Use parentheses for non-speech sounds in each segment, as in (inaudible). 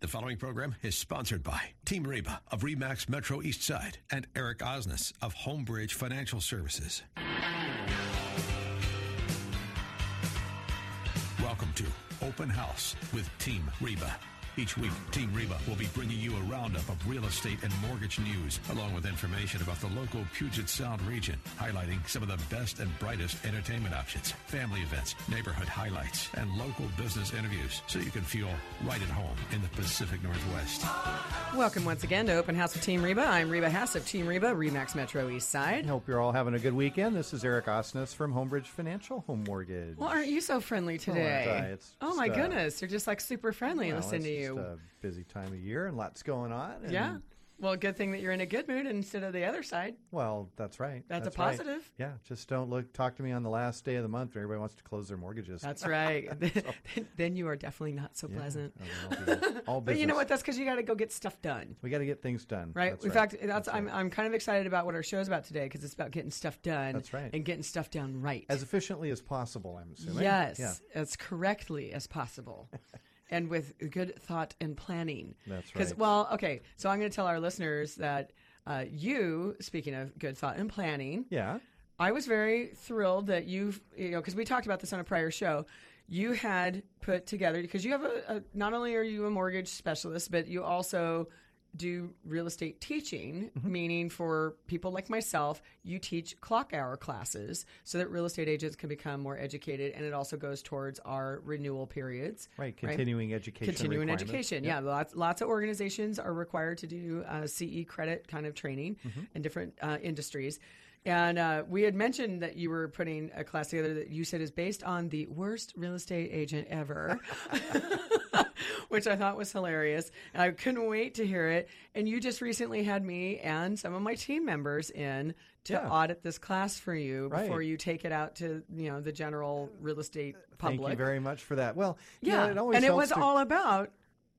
The following program is sponsored by Team Reba of Remax Metro East Side and Eric Osnes of Homebridge Financial Services. Welcome to Open House with Team Reba. Each week, Team Reba will be bringing you a roundup of real estate and mortgage news, along with information about the local Puget Sound region, highlighting some of the best and brightest entertainment options, family events, neighborhood highlights, and local business interviews, so you can feel right at home in the Pacific Northwest. Welcome once again to Open House with Team Reba. I'm Reba Haas of Team Reba, Remax Metro East Side. Hope you're all having a good weekend. This is Eric Osnes from Homebridge Financial Home Mortgage. Well, aren't you so friendly today? aren't I? Oh my uh, goodness, you're just like super friendly. Well, Listen to just you. a busy time of year and lots going on. and- yeah. Well, good thing that you're in a good mood instead of the other side. Well, that's right. That's a right. positive. Yeah. Just don't look. Talk to me on the last day of the month when everybody wants to close their mortgages. That's right. (laughs) then you are definitely not so Yeah, pleasant. (laughs) All But you know what? That's because you got to go get stuff done. We got to get things done. Right. That's In right. fact, that's, I'm, I'm kind of excited about what our show's about today because it's about getting stuff done. That's right. And getting stuff done right. as efficiently as possible. I'm assuming. Yes, Yeah. as correctly as possible. (laughs) and with good thought and planning. That's Because, right. well, okay, so I'm going to tell our listeners that uh, you, speaking of good thought and planning, Yeah. I was very thrilled that you've, you know, because we talked about this on a prior show. You had put together, because you have a, a, not only are you a mortgage specialist, but you also do real estate teaching, meaning for people like myself, you teach clock hour classes so that real estate agents can become more educated. And it also goes towards our renewal periods. Right. Continuing education. Continuing education, yeah. Lots, lots of organizations are required to do uh, CE credit kind of training Mm-hmm. in different uh, industries. And uh, we had mentioned that you were putting a class together that you said is based on the worst real estate agent ever, (laughs) which I thought was hilarious. And I couldn't wait to hear it. And you just recently had me and some of my team members in to Yeah. audit this class for you Right. before you take it out to you know the general real estate public. Thank you very much for that. Well, you Yeah, know, it always and it was to- all about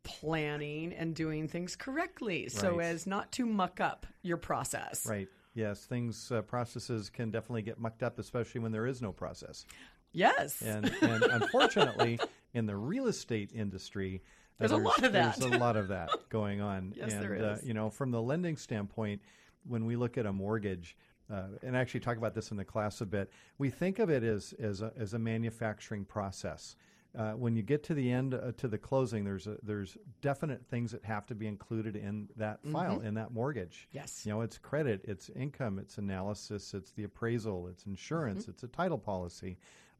planning and doing things correctly so as not to muck up your process. Right. Yes, things uh, processes can definitely get mucked up, especially when there is no process. Yes. And, and unfortunately, (laughs) in the real estate industry, uh, There's a lot of that. There's a lot of that going on. (laughs) Yes, and, there Uh, you know, from the lending standpoint, when we look at a mortgage, uh, and actually talk about this in the class a bit, we think of it as as a, as a manufacturing process. Uh, when you get to the end uh, to the closing, there's a, there's definite things that have to be included in that file in that mortgage. Mm-hmm. Yes. you know it's credit, it's income, it's analysis, it's the appraisal, it's insurance, it's a title policy.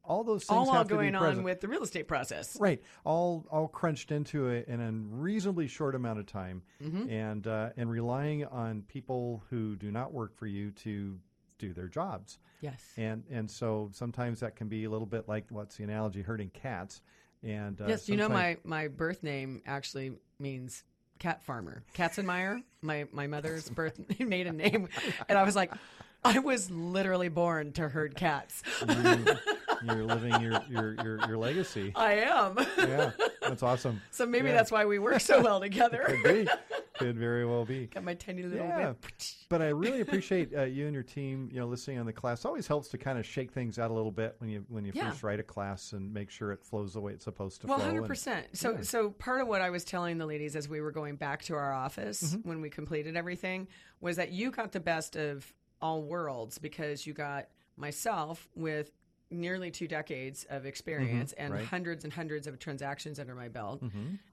All those things. All while going on with the real estate process. Right, all all crunched into a, in a reasonably short amount of time, Mm-hmm. and uh, and relying on people who do not work for you to do their jobs, Yes. and and so sometimes that can be a little bit like what's the analogy herding cats, and uh, yes, you know my my birth name actually means cat farmer. Katzenmeyer, my my mother's birth (laughs) maiden name, and I was like, I was literally born to herd cats. (laughs) you, you're living your your your, your legacy. (laughs) I am. Yeah, that's awesome. (laughs) so maybe Yeah. that's why we work so well together. (laughs) Could be, could very well be. Got my tiny little Yeah. whip. But I really appreciate uh, you and your team, you know, listening on the class. It always helps to kind of shake things out a little bit when you when you Yeah. first write a class and make sure it flows the way it's supposed to Well, hundred percent. So, so part of what I was telling the ladies as we were going back to our office Mm-hmm. when we completed everything was that you got the best of all worlds because you got myself with nearly two decades of experience and Mm-hmm. right. hundreds and hundreds of transactions under my belt,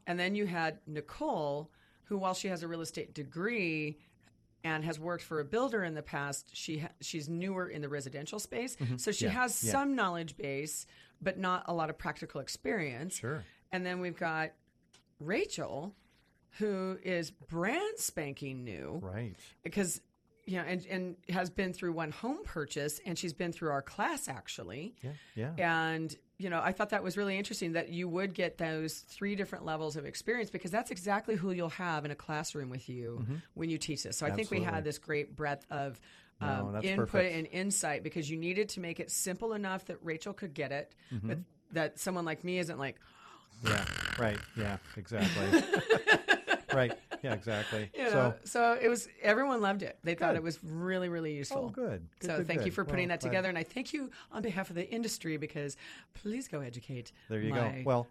and then you had Nicole, who while she has a real estate degree. And has worked for a builder in the past. She ha- she's newer in the residential space, so she Mm-hmm. Yeah, has yeah. some knowledge base, but not a lot of practical experience. Sure. And then we've got Rachel, who is brand spanking new Right. because you know, and, and has been through one home purchase, and she's been through our class actually. Yeah. Yeah. And you know, I thought that was really interesting that you would get those three different levels of experience because that's exactly who you'll have in a classroom with you when you teach this. So I think we Mm-hmm. Had this great breadth of um, that's input perfect. and insight because you needed to make it simple enough that Rachel could get it, Mm-hmm. but that someone like me isn't like, (gasps) Yeah. Right. Yeah. Exactly. (laughs) right. Yeah. Exactly. (laughs) You know, so. so, it was everyone loved it. They thought it was really, really useful. Oh, good. Good, so good, thank you for putting Well, that together, and I thank you on behalf of the industry because please go educate. There you go. Well,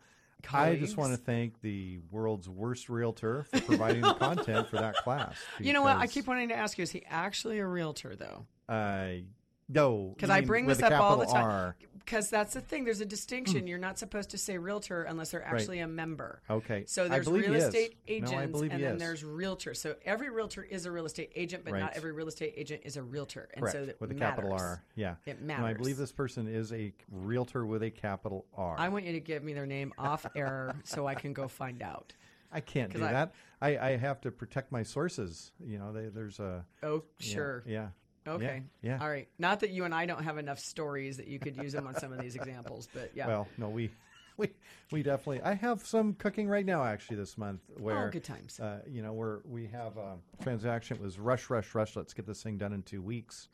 I just want to thank the world's worst realtor for providing the content for that class. (laughs) You know what? I keep wanting to ask you: Is he actually a realtor, though? Uh, no, Because I bring this up all the time. R. Because that's the thing. There's a Hmm. distinction. You're not supposed to say realtor unless they're actually a member. Okay. So there's real estate No, I agents, believe and he then is. there's realtor. So every realtor is a real estate agent, but Right. not every real estate agent is a realtor. And Correct. so that with a matters. capital R. Yeah. It No, I believe this person is a realtor with a capital R. I want you to give me their name off (laughs) air so I can go find out. I can't do 'Cause I- that. I, I have to protect my sources. You know, they, there's a Oh, yeah, sure. Yeah. Okay. yeah. All right. Not that you and I don't have enough stories that you could use them on some of these examples, but yeah. Well, no, we, (laughs) we, we definitely. I have some cooking right now, actually, this month. Where oh, good times. uh, you know, we're we have a transaction. It was rush, rush, rush. Let's get this thing done in two weeks,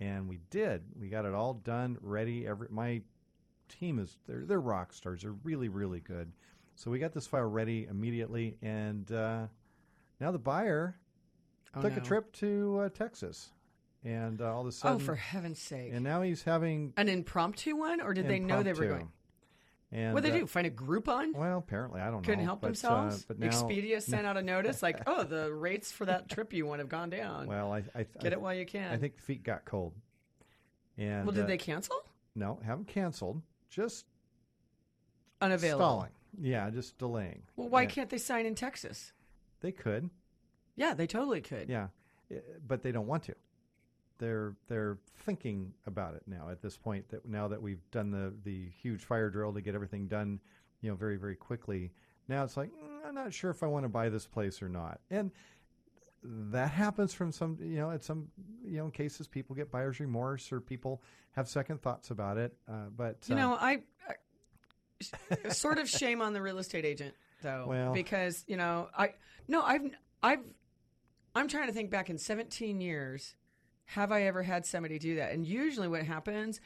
and we did. We got it all done, ready. Every my team is they're they're rock stars. They're really, really good. So we got this file ready immediately, and uh, now the buyer Oh, took a trip to uh, Texas, and uh, all of a sudden, Oh, for heaven's sake. and now he's having An impromptu one, or did they know they were going? And What did they uh, do? Find a Groupon? Well, apparently, I don't Couldn't know. help but, uh, themselves. but now, Expedia sent out a notice like, "Oh, the rates for that trip you want have gone down. (laughs) Well, I, I Get I, it while you can." I think the feet got cold. And well, did uh, they cancel? No, haven't canceled. Just Unavailable. stalling. Yeah, just delaying. Well, why Yeah, can't they sign in Texas? they could? Yeah, they totally could. Yeah, but they don't want to. They're they're thinking about it now. At this point, that now that we've done the the huge fire drill to get everything done, you know, very very quickly. Now it's like "Mm, I'm not sure if I want to buy this place or not, and that happens from some you know at some you know cases people get buyer's remorse or people have second thoughts about it. Uh, but You uh, know, I, I sort of shame on the real estate agent though, Well- because you know, I no, I've I've I'm trying to think back in 17 years, have I ever had somebody do that? And usually, what happens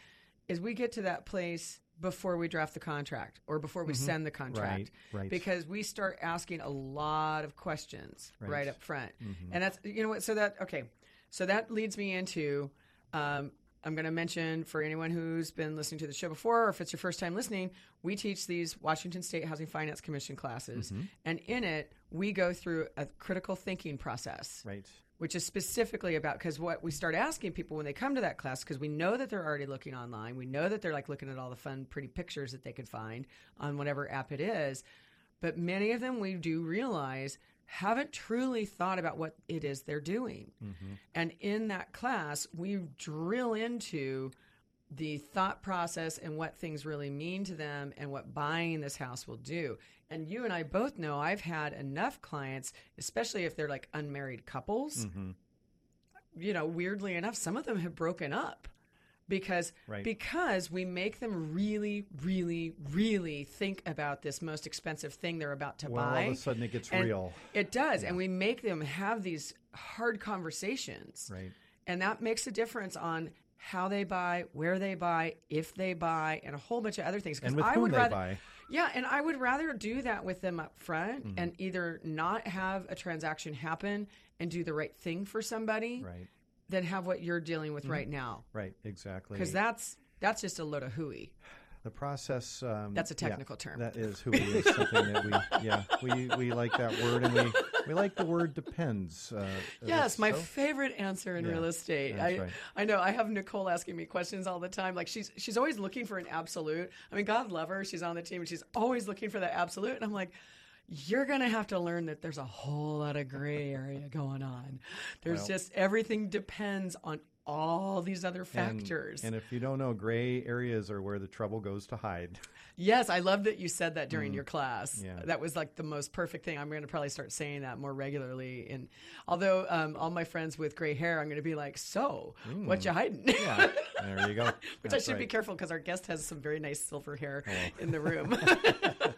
is we get to that place before we draft the contract or before we send the contract, Mm-hmm. Right, right. Because we start asking a lot of questions right, Right. Mm-hmm. up front, and that's you know what. So that okay, so that leads me into. Um, I'm going to mention for anyone who's been listening to the show before, or if it's your first time listening, we teach these Washington State Housing Finance Commission classes. Mm-hmm. And in it, we go through a critical thinking process, right. Which is specifically about because what we start asking people when they come to that class, because we know that they're already looking online, we know that they're like looking at all the fun, pretty pictures that they could find on whatever app it is. But many of them we do realize haven't truly thought about what it is they're doing. Mm-hmm. And in that class, we drill into the thought process and what things really mean to them and what buying this house will do. And you and I both know I've had enough clients, especially if they're like unmarried couples. Mm-hmm. You know, weirdly enough, some of them have broken up because Right. because we make them really really really think about this most expensive thing they're about to Well, all of a sudden it gets And real. it does and we make them have these hard conversations Right. and that makes a difference on how they buy, where they buy, if they buy, and a whole bunch of other things. And with I whom would they rather, buy. Yeah, and I would rather do that with them up front Mm-hmm. and either not have a transaction happen and do the right thing for somebody Right. than have what you're dealing with Mm-hmm. right now. Right. Exactly. Because that's that's just a load of hooey. the process. Um, That's a yeah, technical term. That is hooey. is something that we yeah we we like that word and we we like the word depends. Uh, Yes, my so- favorite answer in Yeah, real estate. I right. I know I have Nicole asking me questions all the time. Like she's she's always looking for an absolute. I mean, God love her. She's on the team and she's always looking for that absolute. And I'm like, you're gonna have to learn that there's a whole lot of gray area going on. There's Well- just everything depends on all these other factors. And, if you don't know, gray areas are where the trouble goes to hide. (laughs) Yes, I love that you said that during your class. Mm. Yeah. That was like the most perfect thing. I'm going to probably start saying that more regularly. And although um, all my friends with gray hair, I'm going to be like, "So, what you hiding?" Mm. Yeah, there you go. (laughs) Which That's I should be careful because our guest has some very nice silver hair Oh. in the room. (laughs)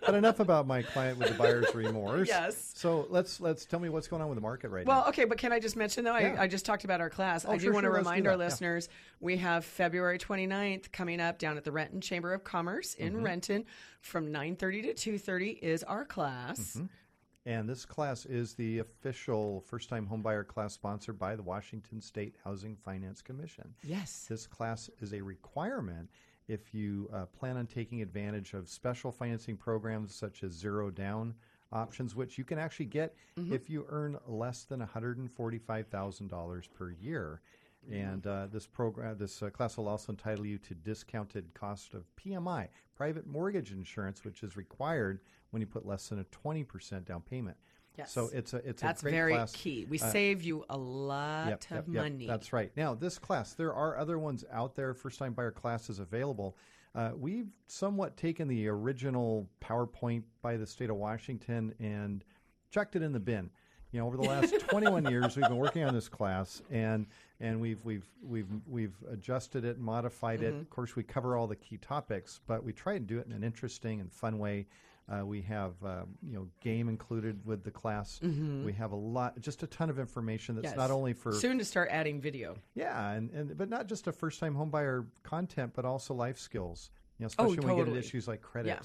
But enough about my client with the buyer's remorse. Yes. So let's let's tell me what's going on with the market right well, now. Well, okay, but can I just mention though? Yeah. I, I just talked about our class. I do sure, want to sure, do remind our that, yeah. listeners we have February 29th coming up down at the Renton Chamber of Commerce in Mm-hmm. Renton from 9:30 to 2:30 is our class. Mm-hmm. And this class is the official first-time homebuyer class sponsored by the Washington State Housing Finance Commission. Yes. This class is a requirement, if you uh, plan on taking advantage of special financing programs such as zero down options, which you can actually get if you earn less than $145,000 per year. And uh, this program, this uh, class will also entitle you to discounted cost of PMI, private mortgage insurance, which is required when you put less than a 20% down payment. Yes. So it's a it's That's a great very class. key. We Uh, save you a lot Yep, of yep, yep. money. That's right. Now, this class, there are other ones out there. First time buyer classes available. Uh, we've somewhat taken the original PowerPoint by the state of Washington and chucked it in the bin. You know, over the last (laughs) 21 years, we've been working on this class, and and we've we've we've we've adjusted it, modified Mm-hmm. it. Of course, we cover all the key topics, but we try and do it in an interesting and fun way. Uh, we have uh, you know game included with the class. We have a lot, just a ton of information that's Mm-hmm. Yes. not only for soon to start adding video. yeah, and, and but not just a first time homebuyer content, but also life skills. You know, especially when we get Oh, at issues like credit. Yeah.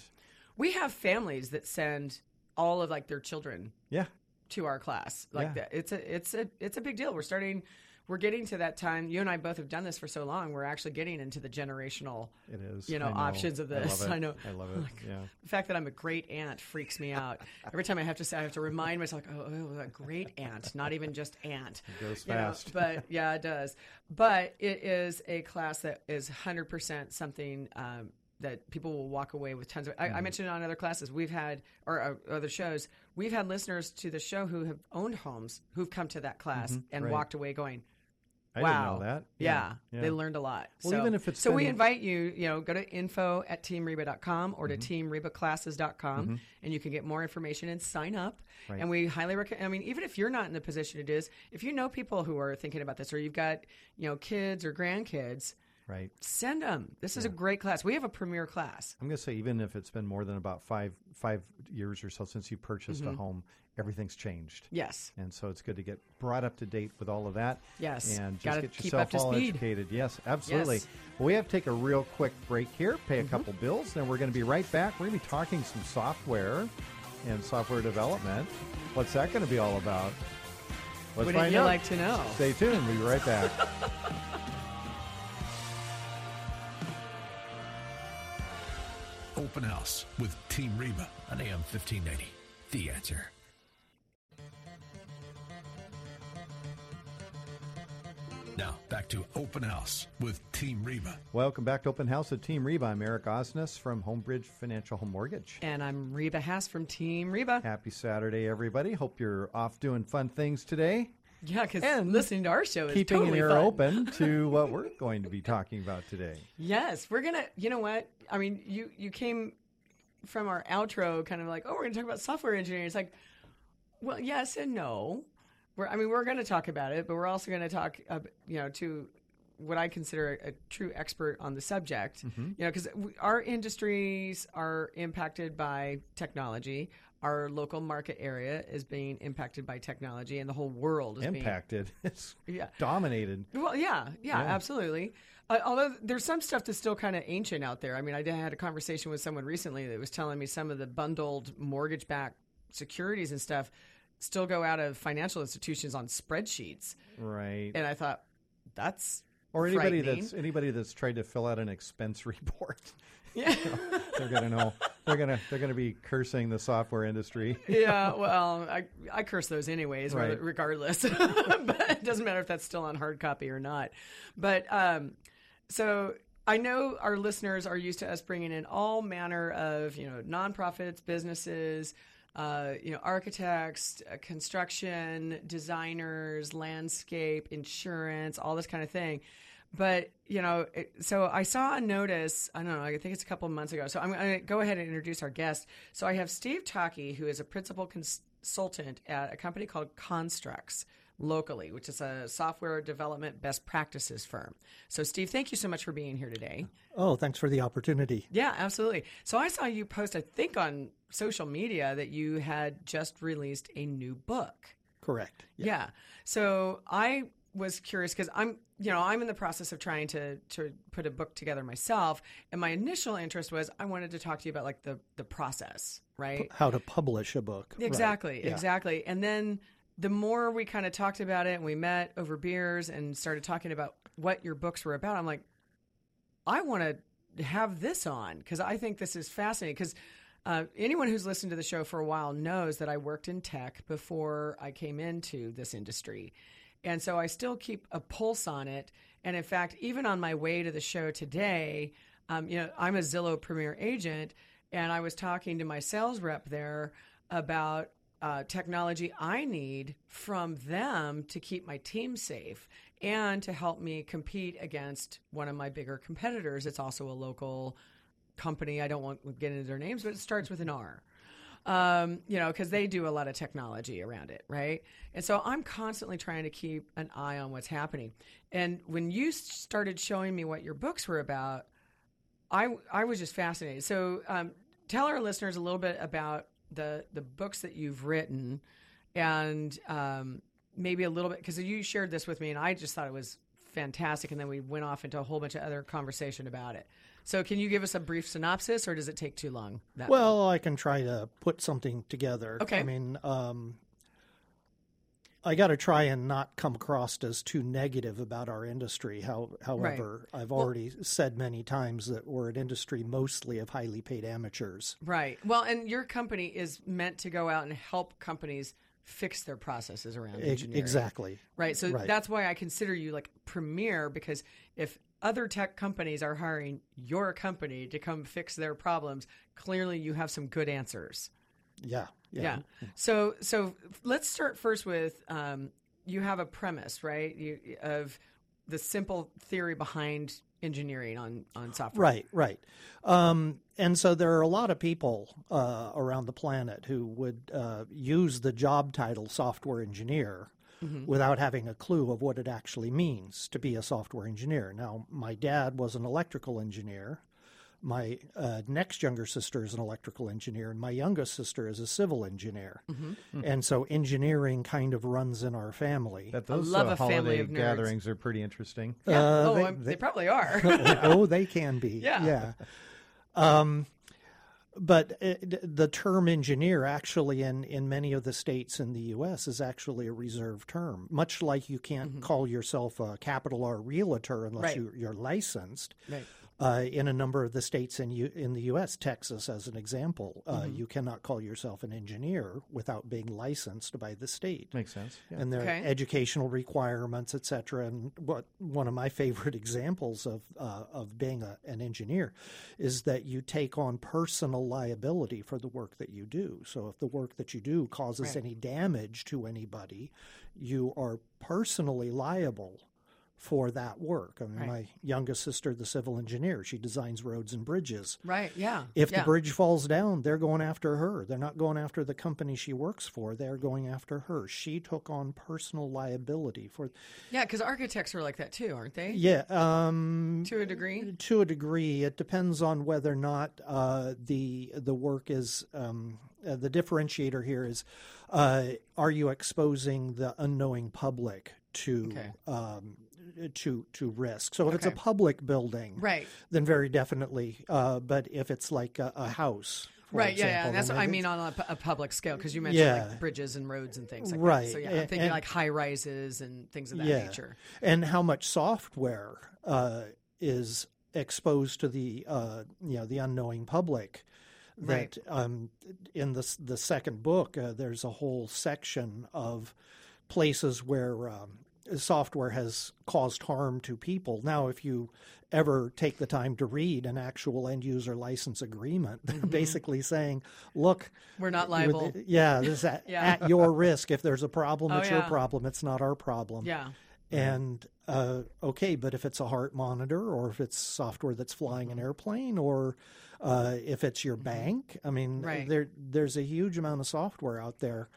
We have families that send all of like their children Yeah. To our class like Yeah. that. It's a it's a it's a big deal. We're starting. We're getting to that time. You and I both have done this for so long. We're actually getting into the generational. It is. You know, I options of this. I, love (laughs) it. I know. I love it. yeah. The fact that I'm a great aunt freaks me out. Every time I have to say, I have to remind myself, oh, oh a great aunt, not even just aunt. It goes fast. (laughs) but yeah, it does. But it is a class that is 100% something um, that people will walk away with tons of. I, Mm-hmm. I mentioned on other classes, we've had, or uh, other shows, we've had listeners to the show who have owned homes who've come to that class and Mm-hmm. right. walked away going, I wow. that. Yeah, Yeah. they learned a lot. Well, so, even if it's so we invite you, you know, go to info at teamreba.com or Mm-hmm. to teamrebaclasses.com and you can get more information and sign up. Right. And we highly recommend, I mean, even if you're not in the position it is, if you know people who are thinking about this or you've got, you know, kids or grandkids, Right. send them. This is a great class. We have a premier class. I'm going to say even if it's been more than about five five years or so since you purchased Mm-hmm. a home, everything's changed. Yes. And so it's good to get brought up to date with all of that. Yes. And just Gotta get yourself all speed. educated. Yes, absolutely. Yes. Well, we have to take a real quick break here, pay a Mm-hmm. couple bills, then we're going to be right back. We're going to be talking some software and software development. What's that going to be all about? Let's Wouldn't you out. like to know? Stay tuned. We'll be right back. (laughs) Open House with Team Reba on AM 1580. The answer. Now, back to Open House with Team Reba. Welcome back to Open House with Team Reba. I'm Eric Osnes from Homebridge Financial Home Mortgage. And I'm Reba Haas from Team Reba. Happy Saturday, everybody. Hope you're off doing fun things today. (laughs) Yeah, because And listening to our show is Keeping totally an ear fun. open (laughs) to what we're going to be talking about today. Yes, we're gonna. You know what? I mean, you you came from our outro, kind of like, oh, we're gonna talk about software engineering. It's like, well, yes and no. We're, I mean, we're gonna talk about it, but we're also gonna talk, uh, you know, to what I consider a, true expert on the subject. Mm-hmm. You know, because our industries are impacted by technology. Our local market area is being impacted by technology, and the whole world is being Impacted. (laughs) It's Yeah. dominated. well, yeah, yeah, Yeah. absolutely. Uh, although there's some stuff that's still kind of ancient out there. I mean, I had a conversation with someone recently that was telling me some of the bundled mortgage-backed securities and stuff still go out of financial institutions on spreadsheets, Right. and I thought that's Or anybody that's anybody that's tried to fill out an expense (laughs) report. Yeah, (laughs) they're gonna know. They're gonna they're gonna be cursing the software industry. (laughs) yeah. Well, I I curse those anyways, Right. regardless. (laughs) but it doesn't matter if that's still on hard copy or not. But um, so I know our listeners are used to us bringing in all manner of you know nonprofits, businesses. Uh, you know, architects, uh, construction designers, landscape, insurance, all this kind of thing. But you know, it, so I saw a notice. I don't know. I think it's a couple of months ago. So I'm going to go ahead and introduce our guest. So I have Steve Tockey, who is a principal consultant at a company called Construx locally, which is a software development best practices firm. So Steve, thank you so much for being here today. Oh, thanks for the opportunity. Yeah, absolutely. So I saw you post, I think, on social media that you had just released a new book. Correct. Yeah. So I was curious because I'm, you know, I'm in the process of trying to to put a book together myself, and my initial interest was I wanted to talk to you about like the the process, right? How to publish a book. Right. Exactly, Yeah. exactly. And then the more we kind of talked about it and we met over beers and started talking about what your books were about, I'm like, I want to have this on because I think this is fascinating. Because uh, anyone who's listened to the show for a while knows that I worked in tech before I came into this industry. And so I still keep a pulse on it. And in fact, even on my way to the show today, um, you know, I'm a Zillow Premier agent, and I was talking to my sales rep there about uh, technology I need from them to keep my team safe and to help me compete against one of my bigger competitors. It's also a local company. I don't want to get into their names, but it starts with an R. Um, you know, because they do a lot of technology around it, right? And so I'm constantly trying to keep an eye on what's happening. And when you started showing me what your books were about, I I was just fascinated. So um, tell our listeners a little bit about the the books that you've written, and um, maybe a little bit because you shared this with me, and I just thought it was fantastic. And then we went off into a whole bunch of other conversation about it. So, can you give us a brief synopsis, or does it take too long? Well, I can try to put something together. Okay. I mean, um, I got to try and not come across as too negative about our industry. How, however, right. I've already well, said many times that we're an industry mostly of highly paid amateurs. Right. Well, and your company is meant to go out and help companies fix their processes around engineering. Exactly. Right. So right. that's why I consider you like premier because if other tech companies are hiring your company to come fix their problems, clearly you have some good answers. Yeah. Yeah. yeah. So so let's start first with um, you have a premise, right? You, of the simple theory behind engineering on on software. Right, right. Um, and so there are a lot of people uh, around the planet who would uh, use the job title software engineer mm-hmm. without having a clue of what it actually means to be a software engineer. Now, my dad was an electrical engineer. My uh, next younger sister is an electrical engineer, and my youngest sister is a civil engineer. Mm-hmm. Mm-hmm. And so engineering kind of runs in our family. But those uh, holiday gatherings are pretty interesting. Yeah. Uh, oh, they, they, they, probably are. (laughs) oh, they can be. (laughs) Yeah. Yeah. Um, but it, the term engineer actually in, in many of the states in the U.S. is actually a reserved term. Much like you can't mm-hmm. call yourself a capital R realtor unless right. you, are licensed. Right uh, in a number of the states in U- in the U.S., Texas as an example, uh, mm-hmm. you cannot call yourself an engineer without being licensed by the state. Makes sense. Yeah. And there okay. are educational requirements, et cetera. And what one of my (laughs) favorite examples of uh, of being a, an engineer is that you take on personal liability for the work that you do. So if the work that you do causes right. any damage to anybody, you are personally liable for that work. I mean, right. my youngest sister, the civil engineer, she designs roads and bridges. Right. Yeah. If yeah. the bridge falls down, they're going after her. They're not going after the company she works for. They're going after her. She took on personal liability for. Yeah, because architects are like that too, aren't they? Yeah. Um, to a degree. To a degree, it depends on whether or not uh, the the work is. Um, uh, the differentiator here is, uh, are you exposing the unknowing public to okay. um, to to risk. So if okay. it's a public building, right, then very definitely. Uh, but if it's like a, a house, right, example, yeah, yeah, that's what I mean on a, a public scale because you mentioned yeah. like bridges and roads and things like right. that. So yeah, I'm thinking and, like high rises and things of that yeah. nature. And how much software uh, is exposed to the uh, you know the unknowing public. That right. um, in the the second book, uh, there's a whole section of places where um, software has caused harm to people. Now, if you ever take the time to read an actual end user license agreement, they're (laughs) mm-hmm. basically saying, look, we're not liable. With, yeah, this is at, (laughs) yeah. at, your risk. If there's a problem, oh, it's yeah. your problem. It's not our problem. Yeah. And uh, okay, but if it's a heart monitor or if it's software that's flying an airplane or uh, if it's your mm-hmm. bank, I mean, right. there there's a huge amount of software out there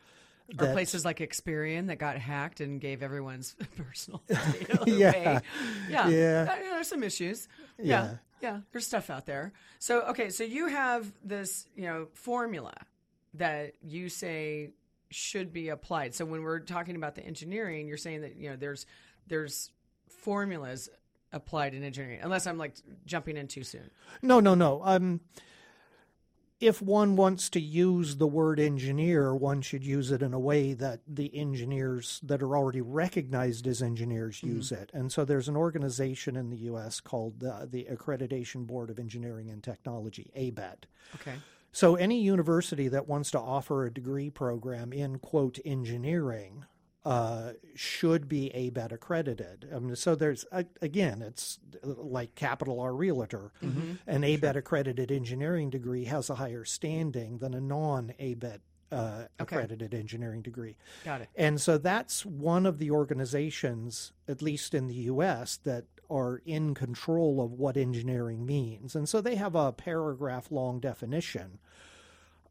or places like Experian that got hacked and gave everyone's (laughs) personal (laughs) data yeah. away. Yeah. Yeah. Uh, there's some issues. Yeah. yeah. Yeah. There's stuff out there. So, okay. So you have this, you know, formula that you say should be applied. So when we're talking about the engineering, you're saying that, you know, there's, there's formulas applied in engineering, unless I'm like jumping in too soon. No, no, no. Um, if one wants to use the word engineer, one should use it in a way that the engineers that are already recognized as engineers use it. And so there's an organization in the U.S. called uh, the Accreditation Board of Engineering and Technology, ABET. Okay. So any university that wants to offer a degree program in quote engineering uh, should be ABET accredited. I mean, so there's again, it's like Capital R Realtor. An ABET accredited engineering degree has a higher standing than a non ABET uh, accredited engineering degree. Got it. And so that's one of the organizations, at least in the U.S., that are in control of what engineering means. And so they have a paragraph long definition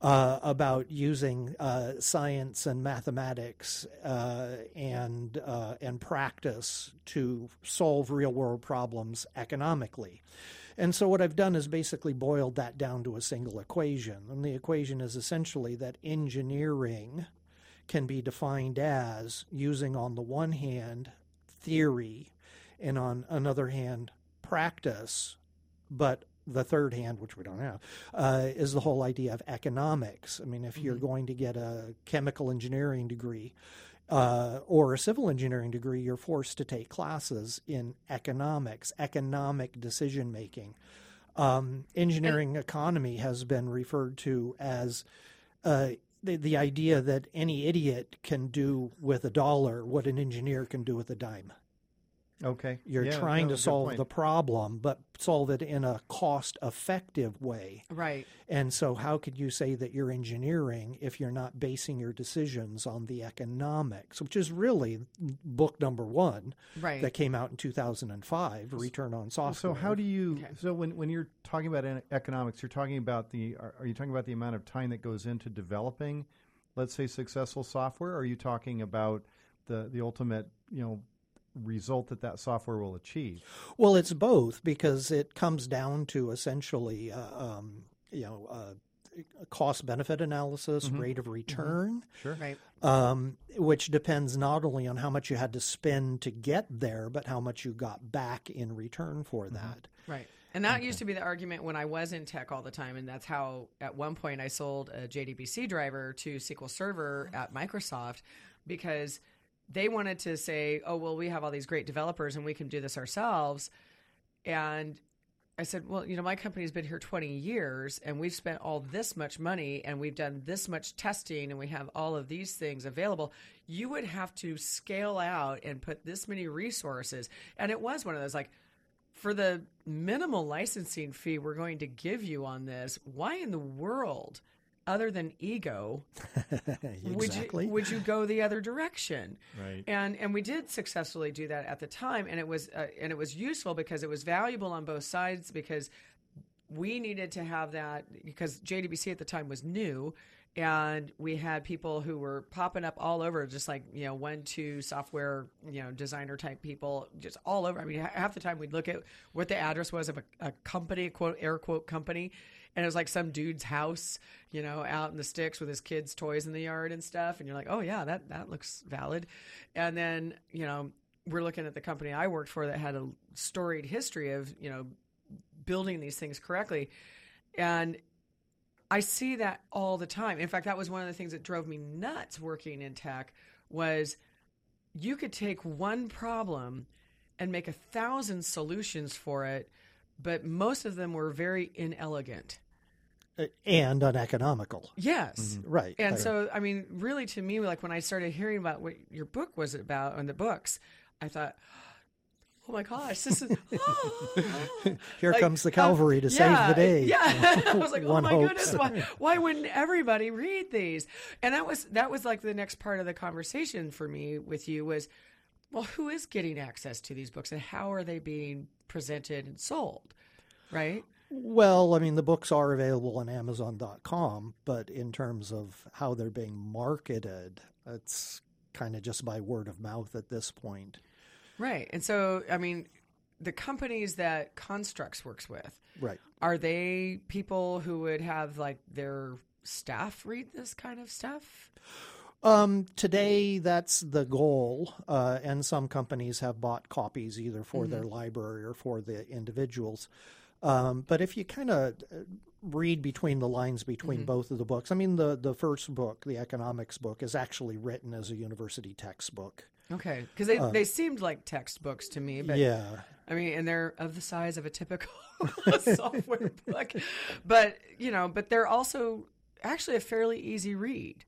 uh, about using uh, science and mathematics uh, and uh, and practice to solve real world problems economically. And so what I've done is basically boiled that down to a single equation, and the equation is essentially that engineering can be defined as using on the one hand theory and on another hand practice but the third hand, which we don't have, uh, is the whole idea of economics. I mean, if you're going to get a chemical engineering degree uh, or a civil engineering degree, you're forced to take classes in economics, economic decision making. Um, engineering economy has been referred to as uh, the, the idea that any idiot can do with a dollar what an engineer can do with a dime. Okay. You're Yeah, trying no, to solve the problem, but solve it in a cost effective way. Right. And so, how could you say that you're engineering if you're not basing your decisions on the economics, which is really book number one Right. that came out in 2005, Return on Software? So how do you? Okay. So when when you're talking about economics, you're talking about the. Are, are you talking about the amount of time that goes into developing, let's say, successful software? Or are you talking about the the ultimate, you know, result that that software will achieve? Well, it's both because it comes down to essentially, uh, um, you know, uh, cost benefit analysis, rate of return. Sure. Right. um, which depends not only on how much you had to spend to get there, but how much you got back in return for that. Right. And that used to be the argument when I was in tech all the time. And that's how, at one point, I sold a JDBC driver to SQL Server at Microsoft because they wanted to say, oh, well, we have all these great developers and we can do this ourselves. And I said, well, you know, my company's been here 20 years and we've spent all this much money and we've done this much testing and we have all of these things available. You would have to scale out and put this many resources. And it was one of those like, for the minimal licensing fee we're going to give you on this, why in the world, other than ego, (laughs) would exactly. you would you go the other direction? Right. And and we did successfully do that at the time, and it was uh, and it was useful because it was valuable on both sides because we needed to have that because JDBC at the time was new. And we had people who were popping up all over, just like you know, one, two software, you know, designer type people, just all over. I mean, half the time we'd look at what the address was of a, a company, quote air quote company, and it was like some dude's house, you know, out in the sticks with his kids' toys in the yard and stuff. And you're like, oh yeah, that that looks valid. And then you know, we're looking at the company I worked for that had a storied history of you know building these things correctly, and I see that all the time. In fact, that was one of the things that drove me nuts working in tech was you could take one problem and make a thousand solutions for it, but most of them were very inelegant. And uneconomical. Yes. Right. And right. so, I mean, really, to me, like when I started hearing about what your book was about and the books, I thought, oh my gosh, this is. (laughs) Here like, comes the uh, cavalry to yeah, save the day. Yeah, (laughs) I was like, (laughs) oh One my hopes. goodness, why, why wouldn't everybody read these? And that was that was like the next part of the conversation for me with you was, well, who is getting access to these books and how are they being presented and sold, right? Well, I mean, the books are available on Amazon.com, but in terms of how they're being marketed, it's kind of just by word of mouth at this point. Right. And so, I mean, the companies that Construx works with, Right. are they people who would have like their staff read this kind of stuff? Um, today, that's the goal, uh, and some companies have bought copies either for their library or for the individuals. Um, but if you kind of uh, read between the lines between mm-hmm. both of the books, I mean, the, the first book, the economics book, is actually written as a university textbook. Okay, because they, um, they seemed like textbooks to me, but yeah. I mean, and they're of the size of a typical (laughs) software book, but you know, but they're also actually a fairly easy read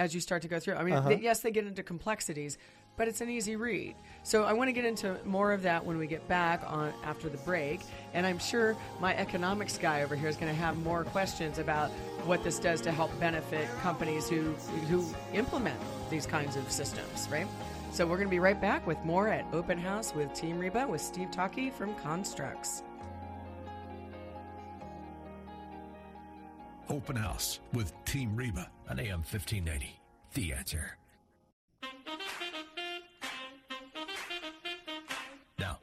as you start to go through. I mean, uh-huh. they, yes, they get into complexities, but it's an easy read. So I want to get into more of that when we get back on after the break, and I'm sure my economics guy over here is going to have more questions about what this does to help benefit companies who who implement these kinds of systems, right? So we're going to be right back with more at Open House with Team Reba with Steve Tockey from Construx. Open House with Team Reba on AM 1590. The answer.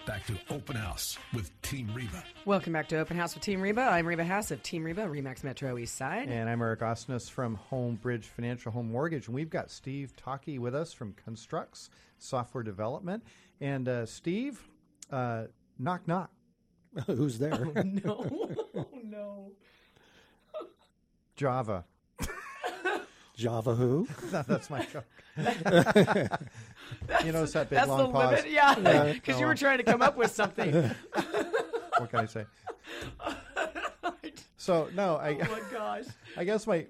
Back to Open House with Team Reba. Welcome back to Open House with Team Reba. I'm Reba Haas of Team Reba, Remax Metro East Side. And I'm Eric Osnes from Homebridge Financial Home Mortgage. And we've got Steve Tockey with us from Construx Software Development. And uh, Steve, uh, knock, knock. (laughs) Who's there? no, (laughs) (laughs) oh no. Java. Java who? (laughs) That's my joke. (laughs) you know, it's that big That's long the pause. limit, yeah. Yeah, Because go (laughs) you were trying to come up with something. What can I say? So no, I. oh my gosh. I guess my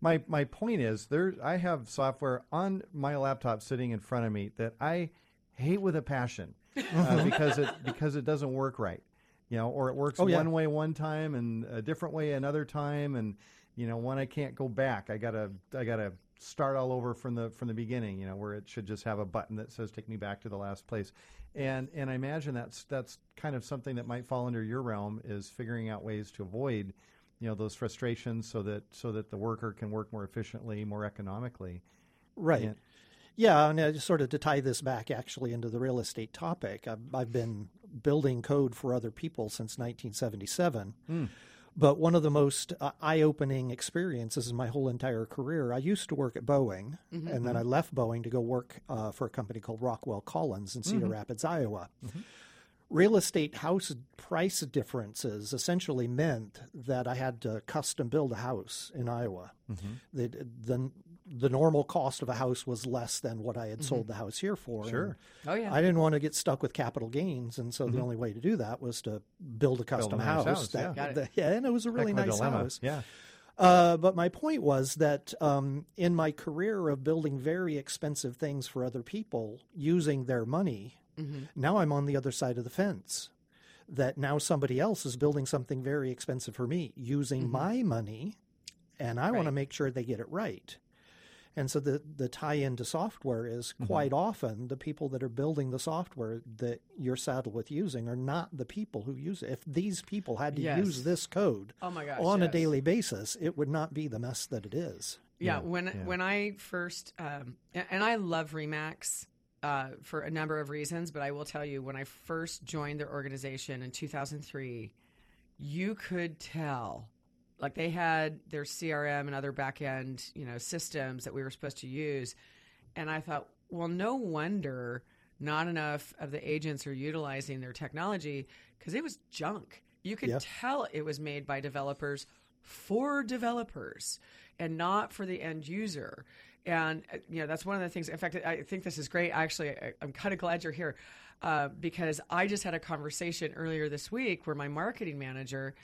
my my point is there. I have software on my laptop sitting in front of me that I hate with a passion uh, because it because it doesn't work right, you know, or it works Oh, yeah. one way one time and a different way another time, and you know, when I can't go back, I gotta I gotta start all over from the from the beginning, you know, where it should just have a button that says take me back to the last place. And and I imagine that's that's kind of something that might fall under your realm is figuring out ways to avoid you know those frustrations so that so that the worker can work more efficiently, more economically. Right. Yeah. Yeah, and uh, just sort of to tie this back actually into the real estate topic, I've, I've been building code for other people since 1977. But one of the most uh, eye opening experiences in my whole entire career, I used to work at Boeing, mm-hmm. and then I mm-hmm. left Boeing to go work uh, for a company called Rockwell Collins in Cedar mm-hmm. Rapids, Iowa. Real estate house price differences essentially meant that I had to custom build a house in Iowa. The, the, the normal cost of a house was less than what I had sold the house here for. and Sure. Oh, yeah. I didn't want to get stuck with capital gains, and so the only way to do that was to build a custom nice house. house, that, yeah. That- yeah, and it was a really Heck a nice house. Yeah. Uh, but my point was that um, in my career of building very expensive things for other people using their money, now I'm on the other side of the fence. That now somebody else is building something very expensive for me using my money, and I want to make sure they get it right. And so the the tie into software is quite often the people that are building the software that you're saddled with using are not the people who use it. If these people had to Yes. use this code Oh my gosh, on a daily basis, it would not be the mess that it is. Yeah, when when I first um, and I love Remax uh, for a number of reasons, but I will tell you when I first joined their organization in 2003, you could tell like they had their CRM and other back end you know systems that we were supposed to use, and I thought, well, no wonder not enough of the agents are utilizing their technology because it was junk. You could Yeah. tell it was made by developers for developers and not for the end user. And uh, you know that's one of the things. In fact, I think this is great. Actually, I, I'm kind of glad you're here uh, because I just had a conversation earlier this week where my marketing manager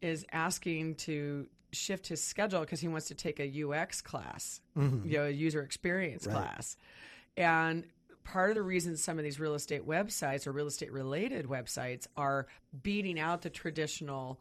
is asking to shift his schedule because he wants to take a UX class, you know, a user experience class. And part of the reason some of these real estate websites or real estate related websites are beating out the traditional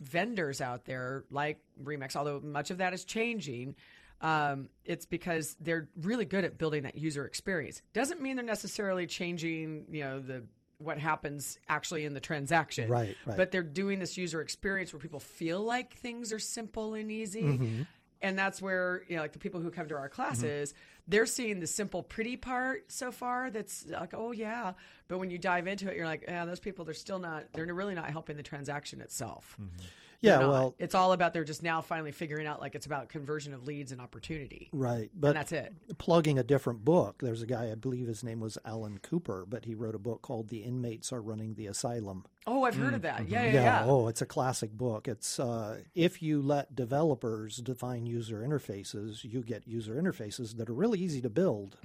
vendors out there like Remax, although much of that is changing. Um, it's because they're really good at building that user experience. Doesn't mean they're necessarily changing, you know, the what happens actually in the transaction. Right, right. But they're doing this user experience where people feel like things are simple and easy. Mm-hmm. And that's where, you know, like the people who come to our classes, they're seeing the simple, pretty part so far. That's like, oh yeah, but when you dive into it, you're like, yeah, those people, they're still not, they're really not helping the transaction itself. Mm-hmm. Yeah, not. well, it's all about they're just now finally figuring out like it's about conversion of leads and opportunity, right. But and that's it. plugging a different book, there's a guy, I believe his name was Alan Cooper, but he wrote a book called The Inmates Are Running the Asylum. Oh, I've heard of that. Yeah, yeah, Mm, Yeah, yeah. oh, it's a classic book. It's uh, if you let developers define user interfaces, you get user interfaces that are really easy to build,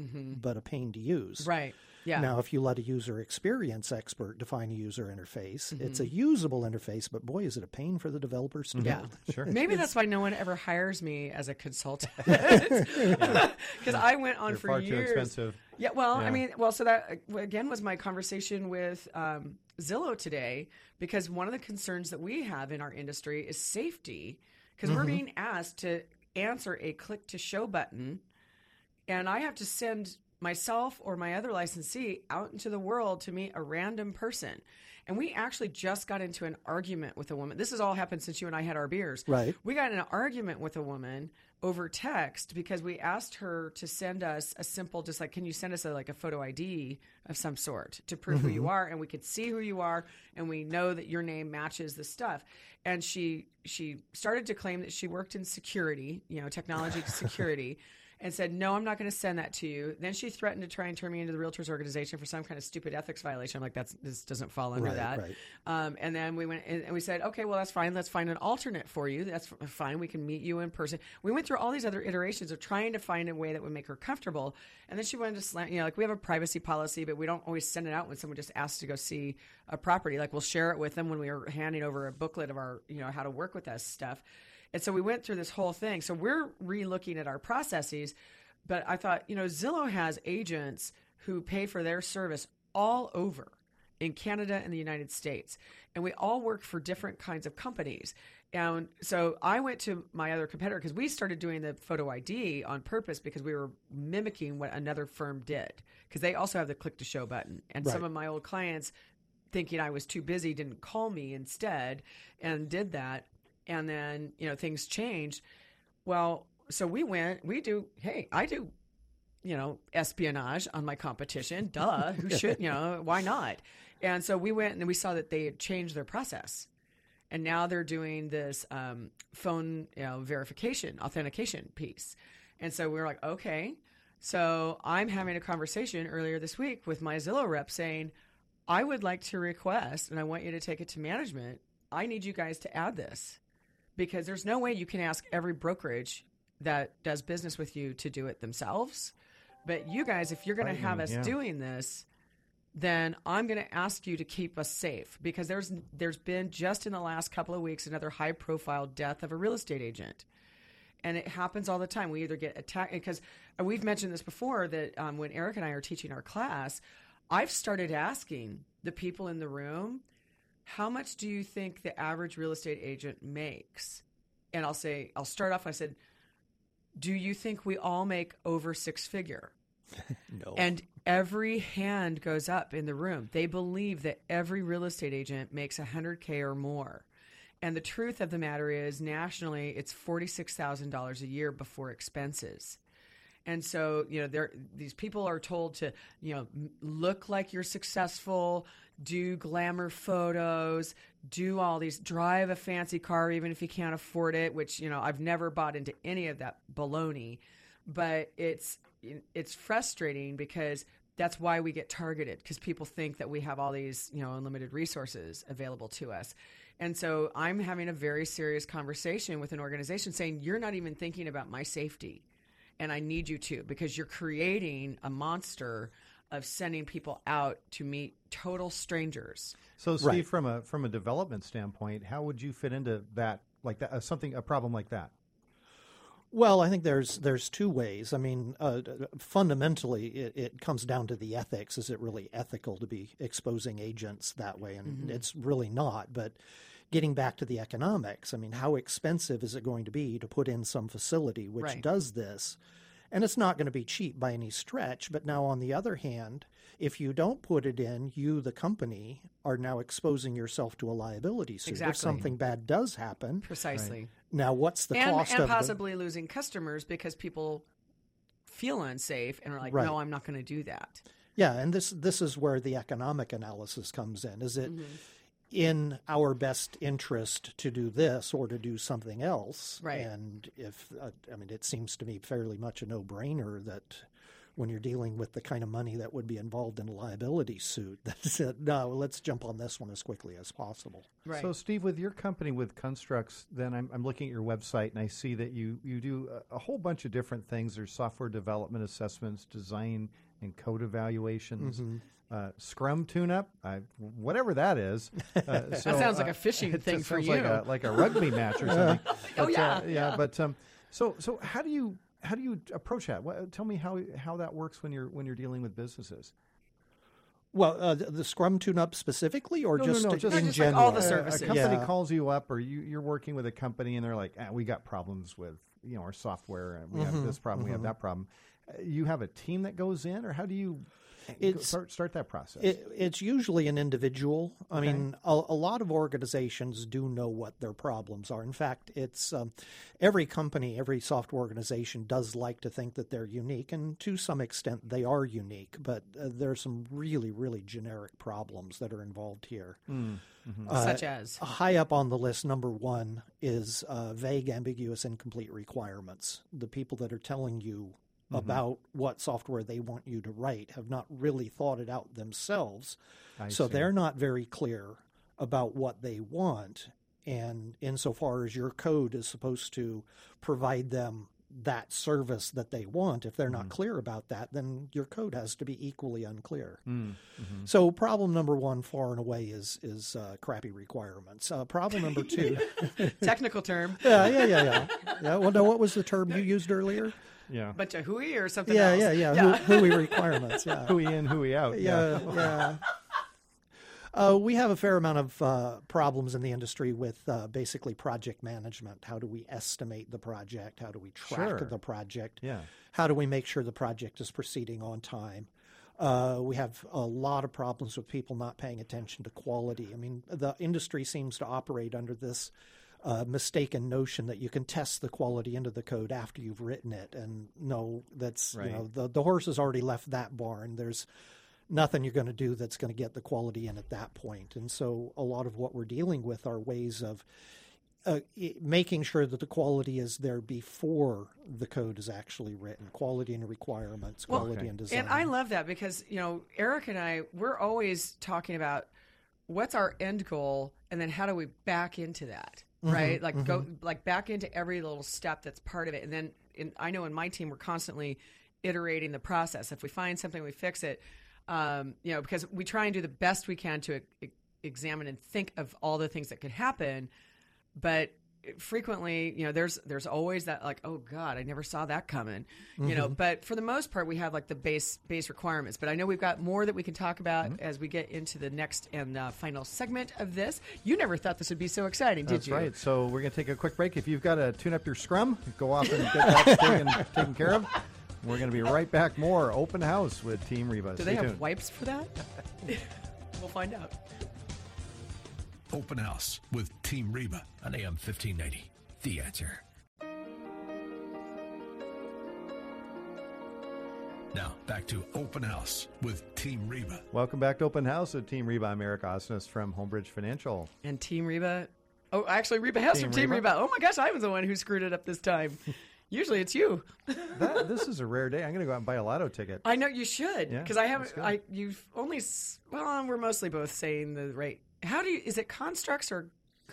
but a pain to use. Mm-hmm. Right. Yeah. Now, if you let a user experience expert define a user interface, it's Mm-hmm. a usable interface, but boy, is it a pain for the developers to Yeah. build. Sure. (laughs) Maybe that's why no one ever hires me as a consultant. (laughs) Because (laughs) I went on They're for far years. too expensive. Yeah, well, I mean, well, so that again was my conversation with um, Zillow today because one of the concerns that we have in our industry is safety because we're being asked to answer a click to show button and I have to send myself or my other licensee out into the world to meet a random person. And we actually just got into an argument with a woman. This has all happened since you and I had our beers. Right. We got in an argument with a woman over text because we asked her to send us a simple, just like, can you send us a, like a photo ID of some sort to prove who you mm-hmm. are, and we could see who you are, and we know that your name matches the stuff. And she she started to claim that she worked in security, you know, technology security. (laughs) And said, No, I'm not going to send that to you. Then she threatened to try and turn me into the realtors organization for some kind of stupid ethics violation. I'm like, That's this doesn't fall under Right, that. right. Um, and then we went and, and we said, okay, well, that's fine. Let's find an alternate for you. That's fine. We can meet you in person. We went through all these other iterations of trying to find a way that would make her comfortable. And then she wanted to slam, you know, like we have a privacy policy, but we don't always send it out when someone just asks to go see a property. Like we'll share it with them when we are handing over a booklet of our, you know, how to work with us stuff. And so we went through this whole thing. So we're re-looking at our processes. But I thought, you know, Zillow has agents who pay for their service all over in Canada and the United States. And we all work for different kinds of companies. And so I went to my other competitor because we started doing the photo ID on purpose because we were mimicking what another firm did. Because they also have the click to show button. And some of my old clients, thinking I was too busy, didn't call me instead and did that. And then, you know, things changed. Well, so we went, we do, hey, I do you know, espionage on my competition. Duh. Who (laughs) should, you know, why not? And so we went and we saw that they had changed their process. And now they're doing this um, phone you know, verification, authentication piece. And so we were like, okay. So I'm having a conversation earlier this week with my Zillow rep saying, I would like to request, and I want you to take it to management. I need you guys to add this because there's no way you can ask every brokerage that does business with you to do it themselves. But you guys, if you're going to have us yeah. doing this, then I'm going to ask you to keep us safe because there's there's been just in the last couple of weeks another high profile death of a real estate agent. And it happens all the time. We either get attacked because we've mentioned this before that um, when Eric and I are teaching our class, I've started asking the people in the room, how much do you think the average real estate agent makes? And I'll say, I'll start off. I said, do you think we all make over six figure? (laughs) No. And every hand goes up in the room. They believe that every real estate agent makes 100K or more. And the truth of the matter is, nationally, it's $46,000 a year before expenses. And so, you know, these people are told to, you know, look like you're successful, do glamour photos, do all these, drive a fancy car even if you can't afford it. Which you know, I've never bought into any of that baloney, but it's it's frustrating because that's why we get targeted because people think that we have all these you know unlimited resources available to us and so i'm having a very serious conversation with an organization saying you're not even thinking about my safety and i need you to because you're creating a monster of sending people out to meet total strangers So, Steve, Right. from a from a development standpoint, how would you fit into that, like that, uh, something, a problem like that? Well, I think there's there's two ways. I mean, uh, fundamentally, it, it comes down to the ethics. Is it really ethical to be exposing agents that way? And it's really not. But getting back to the economics, I mean, how expensive is it going to be to put in some facility which Right. does this? And it's not going to be cheap by any stretch. But now, on the other hand, if you don't put it in, you, the company, are now exposing yourself to a liability suit. Exactly. If something bad does happen, precisely now what's the and, cost and of the- possibly losing customers because people feel unsafe and are like, Right. no, I'm not going to do that. Yeah, and this this is where the economic analysis comes in. Is it Mm-hmm. In our best interest to do this or to do something else? Right. And if uh, I mean, it seems to me fairly much a no brainer that when you're dealing with the kind of money that would be involved in a liability suit, (laughs) that's it. No, let's jump on this one as quickly as possible. Right. So, Steve, with your company with Construx, then I'm, I'm looking at your website and I see that you, you do a, a whole bunch of different things. There's software development assessments, design and code evaluations, Mm-hmm. Uh, Scrum tune-up, I, whatever that is. Uh, (laughs) so, sounds like uh, a fishing it thing for sounds Like you. a, like a rugby match or something. (laughs) Oh, But, uh, yeah, yeah. yeah. But um, so so how do you how do you approach that? What, tell me how how that works when you're when you're dealing with businesses. Well, uh, the, the Scrum tune-up specifically, or No, no, just, no, just- in just like general? all the a- services. A company Yeah. calls you up, or you, you're working with a company, and they're like, ah, "We got problems with you know our software, and we Mm-hmm. have this problem, we have that problem." Uh, You have a team that goes in, or how do you go- (laughs) It's- start start that process? It, it's usually an individual. I mean, a, a lot of organizations do know what their problems are. In fact, it's um, every company, every software organization does like to think that they're unique, and to some extent, they are unique. But uh, there are some really, really generic problems that are involved here. Such as. High up on the list, number one is uh, vague, ambiguous, incomplete requirements. The people that are telling you about what software they want you to write have not really thought it out themselves. I so see. they're not very clear about what they want. And insofar as your code is supposed to provide them that service that they want, if they're not clear about that, then your code has to be equally unclear. So problem number one, far and away, is is uh, crappy requirements. Uh, problem number two, (laughs) Technical term. yeah, yeah, yeah, yeah, yeah. Well, no, what was the term you used earlier? Yeah, Bunch of hooey or something Yeah, else. yeah, yeah. Who, hooey requirements. Yeah. hooey in, hooey out. yeah, yeah. Uh, we have a fair amount of uh, problems in the industry with uh, basically project management. How do we estimate the project? How do we track Sure. the project? Yeah. How do we make sure the project is proceeding on time? Uh, we have a lot of problems with people not paying attention to quality. I mean, the industry seems to operate under this uh, mistaken notion that you can test the quality into the code after you've written it, and no, that's Right. you know the the horse has already left that barn. There's nothing you're going to do that's going to get the quality in at that point. And so a lot of what we're dealing with are ways of uh, making sure that the quality is there before the code is actually written. Quality and requirements, Well, quality and design. And I love that because, you know, Eric and I, we're always talking about what's our end goal and then how do we back into that, Mm-hmm, right? Like go like back into every little step that's part of it. And then in, I know in my team, we're constantly iterating the process. If we find something, we fix it. Um, you know, because we try and do the best we can to e- examine and think of all the things that could happen but frequently you know there's there's always that like oh god i never saw that coming you know but for the most part we have like the base base requirements but i know we've got more that we can talk about as we get into the next and uh, final segment of this you never thought this would be so exciting did That's you right. So we're going to take a quick break. If you've got to tune up your scrum, go off and get that (laughs) taken, taken care of. We're going to be right back. More open house with Team Reba. do Stay they have tuned. wipes for that (laughs) (laughs) we'll find out Open House with Team Reba on AM 1590. The answer. Now, back to Open House with Team Reba. Welcome back to Open House with Team Reba. I'm Eric Osnes from Homebridge Financial. and team reba oh actually reba has Team from team Reba? reba oh my gosh i was the one who screwed it up this time (laughs) usually it's you That, this is a rare day. I'm going to go out and buy a lotto ticket. I know you should Yeah, because I haven't. I you've only well, we're mostly both saying the right. How do you? Is it constructs or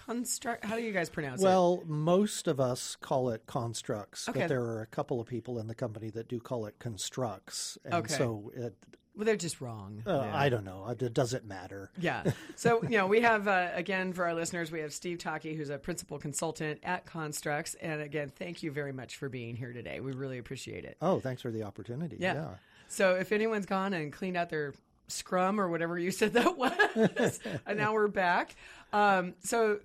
construct? How do you guys pronounce it? well, most of us call it constructs, Okay. but there are a couple of people in the company that do call it constructs. And Okay. so it, Well, they're just wrong. uh, I don't know. It doesn't matter. Yeah. So, you know, we have, uh, again, for our listeners, we have Steve Tockey, who's a principal consultant at Construx. And again, thank you very much for being here today. We really appreciate it. Oh, thanks for the opportunity. Yeah. yeah. So if anyone's gone and cleaned out their scrum or whatever you said that (laughs) was, (laughs) and now we're back. Um, so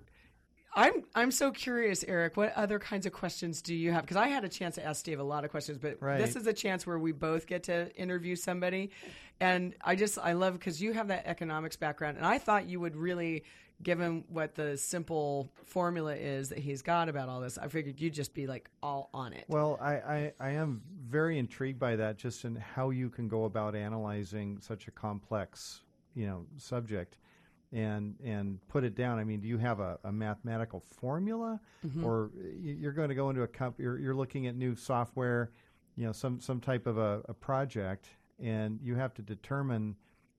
I'm I'm so curious, Eric. What other kinds of questions do you have? Because I had a chance to ask Dave a lot of questions, but Right. this is a chance where we both get to interview somebody, and I just I love because you have that economics background, and I thought you would really, given what the simple formula is that he's got about all this, I figured you'd just be like all on it. Well, I, I, I am very intrigued by that, just in how you can go about analyzing such a complex, you know, subject, and and put it down. I mean, do you have a, a mathematical formula, mm-hmm. or you're going to go into a comp? You're, you're looking at new software, you know, some some type of a, a project, and you have to determine.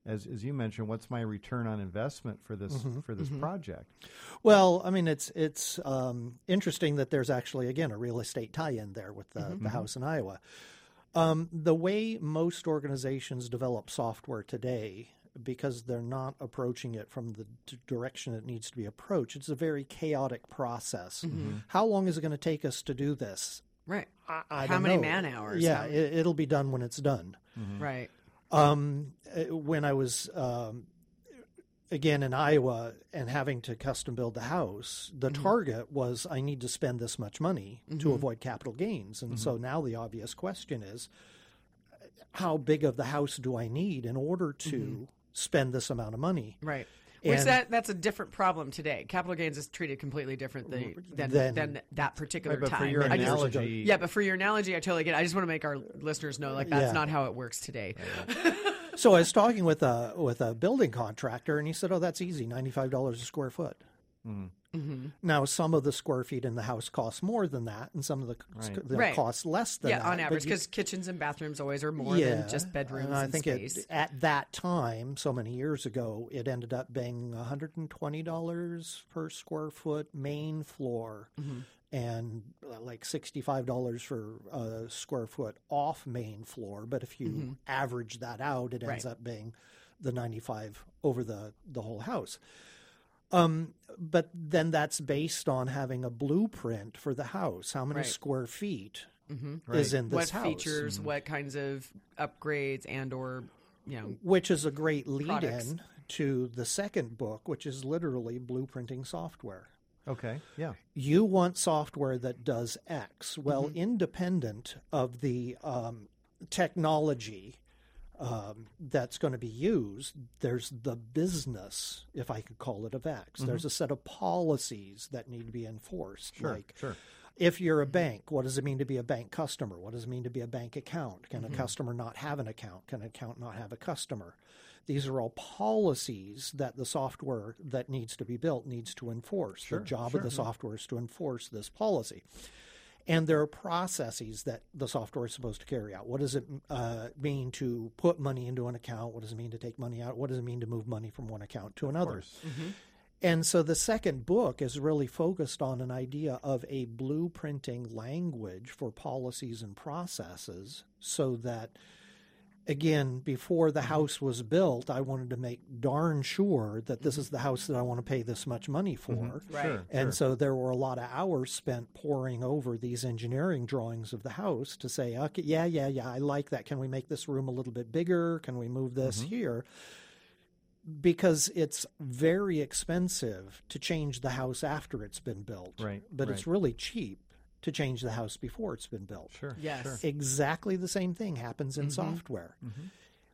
As, as you mentioned, what's my return on investment for this mm-hmm. for this mm-hmm. project? Well, I mean, it's it's um, interesting that there's actually again a real estate tie-in there with the, the house in Iowa. Um, the way most organizations develop software today, because they're not approaching it from the d- direction it needs to be approached, it's a very chaotic process. Mm-hmm. Mm-hmm. How long is it going to take us to do this? right, I, I How many know. man hours? Yeah, How- it, it'll be done when it's done. Mm-hmm. right. Um, uh, when I was um, again in Iowa and having to custom build the house, the target was I need to spend this much money to avoid capital gains. And so now the obvious question is uh, how big of the house do I need in order to spend this amount of money? Right. Which And- that that's a different problem today. Capital gains is treated completely different than than, Than- than that particular Right, but time. for your I just- analogy, yeah, but for your analogy, I totally get. it. I just want to make our listeners know like that's Yeah. not how it works today. So I was talking with a with a building contractor, and he said, "Oh, that's easy, ninety five dollars a square foot." Mm-hmm. Now, some of the square feet in the house cost more than that, and some of the, Right. the Right. cost less than Yeah, that. on average, because kitchens and bathrooms always are more than just bedrooms and and, I think space. It, at that time, so many years ago, it ended up being $120 per square foot main floor Mm-hmm. and uh, like $65 for a square foot off main floor. But if you average that out, it ends Mm-hmm. Right. up being the 95 over the, the whole house. Um, but then that's based on having a blueprint for the house. How many Right. square feet Right. is in what this house? features, what kinds of upgrades and or you know which is a great lead Products. in to the second book, which is literally blueprinting software. Okay, yeah, You want software that does X. Well, Mm-hmm. independent of the um, technology um, that's going to be used, there's the business, if I could call it, of X. There's a set of policies that need to be enforced. Mm-hmm. sure, like sure. if you're a bank, what does it mean to be a bank customer? What does it mean to be a bank account? Can Mm-hmm. a customer not have an account? Can an account not have a customer? These are all policies that the software that needs to be built needs to enforce. Sure, the job sure. of the software is to enforce this policy. And there are processes that the software is supposed to carry out. What does it uh, mean to put money into an account? What does it mean to take money out? What does it mean to move money from one account to another? course. And so the second book is really focused on an idea of a blueprinting language for policies and processes so that, again, before the mm-hmm. house was built, I wanted to make darn sure that this mm-hmm. is the house that I want to pay this much money mm-hmm. for. Right. Sure, And sure. so there were a lot of hours spent poring over these engineering drawings of the house to say, okay, yeah, yeah, yeah, I like that. Can we make this room a little bit bigger? Can we move this Mm-hmm. here? Because it's very expensive to change the house after it's been built. Right, But it's really cheap to change the house before it's been built. Sure. Yes. Sure. Exactly the same thing happens in software.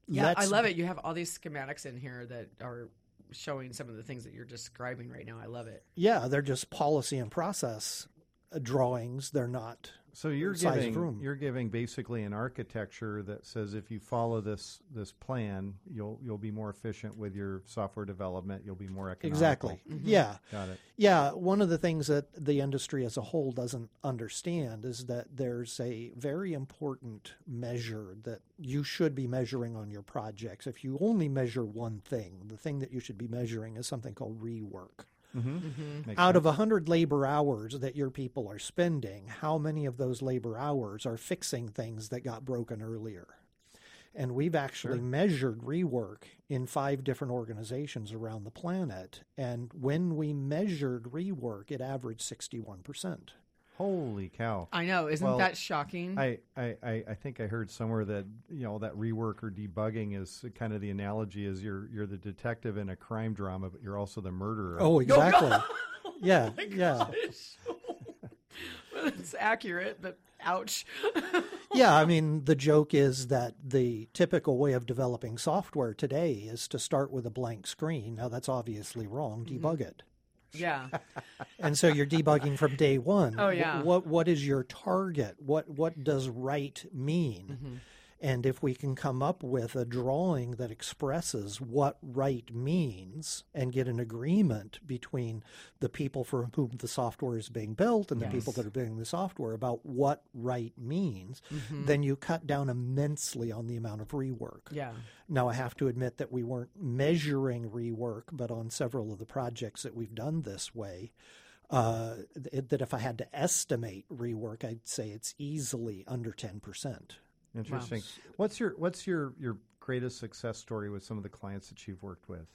Yeah, I Let's- love it. You have all these schematics in here that are showing some of the things that you're describing right now. I love it. Yeah, they're just policy and process uh, drawings. They're not So you're giving room. you're giving basically an architecture that says if you follow this this plan, you'll you'll be more efficient with your software development. You'll be more economical. Exactly. Mm-hmm. Yeah. Got it. Yeah. One of the things that the industry as a whole doesn't understand is that there's a very important measure that you should be measuring on your projects. If you only measure one thing, the thing that you should be measuring is something called rework. Mm-hmm. Mm-hmm. Makes Out sense. of 100 labor hours that your people are spending, how many of those labor hours are fixing things that got broken earlier? And we've actually measured rework in five different organizations around the planet. And when we measured rework, it averaged 61%. Holy cow! I know. Isn't Well, that shocking? I, I, I I think I heard somewhere that you know that rework or debugging is kind of the analogy is you're you're the detective in a crime drama, but you're also the murderer. Oh, exactly. (laughs) Yeah, (laughs) yeah. (laughs) it's accurate, but ouch. yeah, I mean, the joke is that the typical way of developing software today is to start with a blank screen. Now, that's obviously wrong. Mm-hmm. Debug it. (laughs) yeah. And so you're debugging from day one. Oh, Wh- yeah. What what is your target? What what does right mean? Mm-hmm. And if we can come up with a drawing that expresses what right means and get an agreement between the people for whom the software is being built and the people that are building the software about what right means, Mm-hmm. then you cut down immensely on the amount of rework. Yeah. Now, I have to admit that we weren't measuring rework, but on several of the projects that we've done this way, uh, th- that if I had to estimate rework, I'd say it's easily under 10%. Interesting. What's your what's your your greatest success story with some of the clients that you've worked with?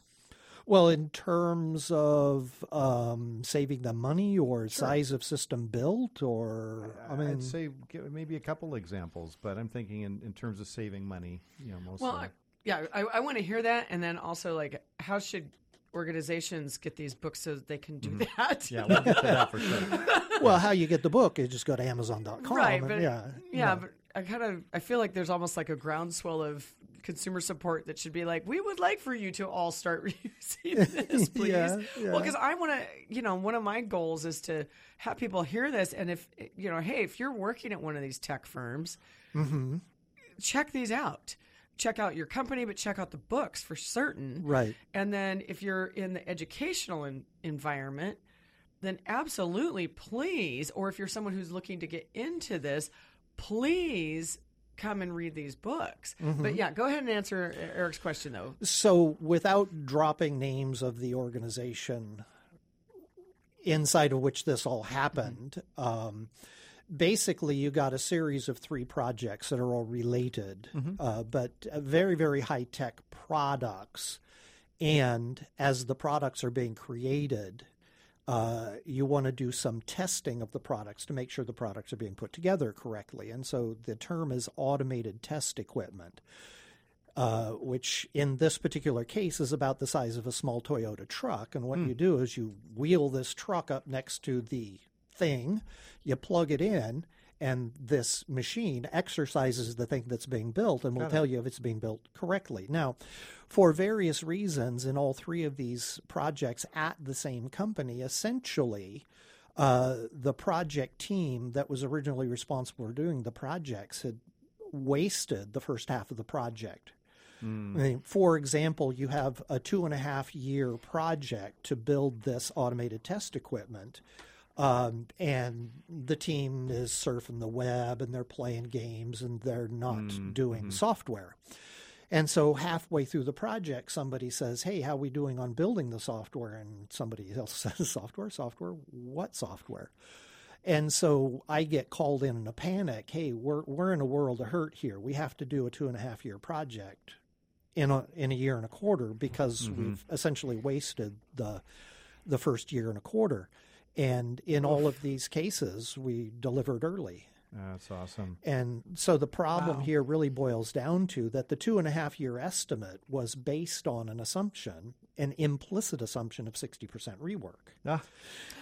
Well, in terms of um, saving them money or size of system built, or I mean, I'd say maybe a couple examples, but I'm thinking in, in terms of saving money, you know, mostly. Well, I, yeah, I, I want to hear that, and then also like, how should organizations get these books so that they can do that? Mm-hmm. yeah, we'll get to that for sure. (laughs) well, how you get the book is just go to Amazon.com. right. and But yeah, yeah, but I kind of I feel like there's almost like a groundswell of consumer support that should be like, we would like for you to all start (laughs) using (laughs) this, please. Yeah, Well, because I want to, you know, one of my goals is to have people hear this, and if you know, hey, if you're working at one of these tech firms, Mm-hmm. check these out. Check out your company, but check out the books for certain. Right. And then if you're in the educational en- environment, then absolutely please, or if you're someone who's looking to get into this, please come and read these books. But yeah, go ahead and answer Eric's question though. So, without dropping names of the organization inside of which this all happened, um, basically you got a series of three projects that are all related, uh, but uh, very, very high tech products. And as the products are being created, uh, you want to do some testing of the products to make sure the products are being put together correctly. And so the term is automated test equipment uh, which in this particular case is about the size of a small Toyota truck. And what you do is you wheel this truck up next to the thing, you plug it in, and this machine exercises the thing that's being built and will tell you if it's being built correctly. Now, for various reasons, in all three of these projects at the same company, essentially, uh, the project team that was originally responsible for doing the projects had wasted the first half of the project. I mean, for example, you have a two and a half year project to build this automated test equipment. Um, and the team is surfing the web and they're playing games and they're not mm, doing mm-hmm. software. And so halfway through the project, somebody says, Hey, how are we doing on building the software? And somebody (laughs) else says, Software, software, what software? And so I get called in in a panic. Hey, we're we're in a world of hurt here. We have to do a two and a half year project in a in a year and a quarter because mm-hmm. we've essentially wasted the the first year and a quarter. And in all of these cases, we delivered early. That's awesome. And so the problem here really boils down to that the two and a half year estimate was based on an assumption, an implicit assumption of 60% rework. Ah,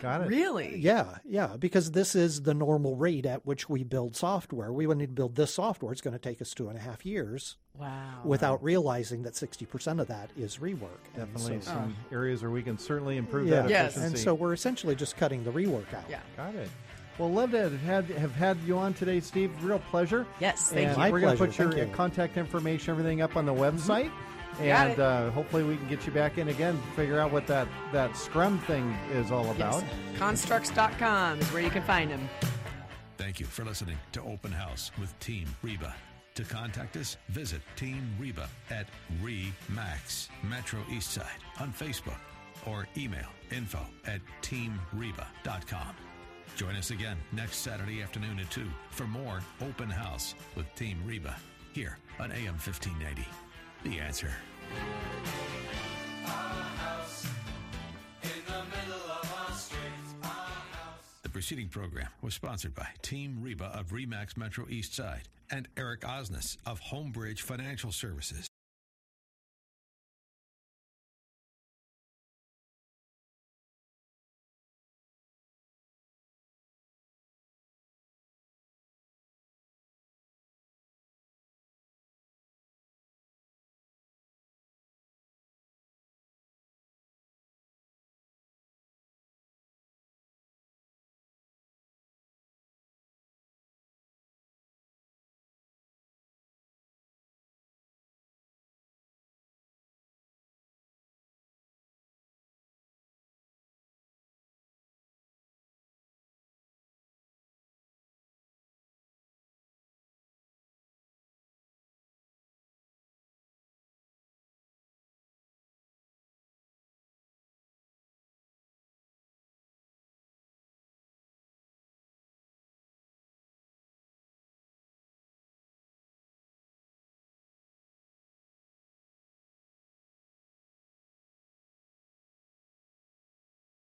got it. Really? Yeah, yeah, because this is the normal rate at which we build software. We would need to build this software. It's going to take us two and a half years Wow. without realizing that 60% of that is rework. Definitely so- some areas where we can certainly improve yeah. that Yes. efficiency. And so we're essentially just cutting the rework out. Yeah. Got it. Well, love to have had, have had you on today, Steve. Real pleasure. Yes, thank and you. We're going to put your you. Mm-hmm. contact information, everything up on the website. Got And it. uh, hopefully we can get you back in again, figure out what that, that Scrum thing is all about. Yes. Construx.com is where you can find them. Thank you for listening to Open House with Team Reba. To contact us, visit Team Reba at REMAX Metro Eastside on Facebook or email info at teamreba.com. Join us again next Saturday afternoon at 2 for more Open House with Team Reba here on AM 1590. The answer. The preceding program was sponsored by Team Reba of Remax Metro East Side and Eric Osnes of Homebridge Financial Services.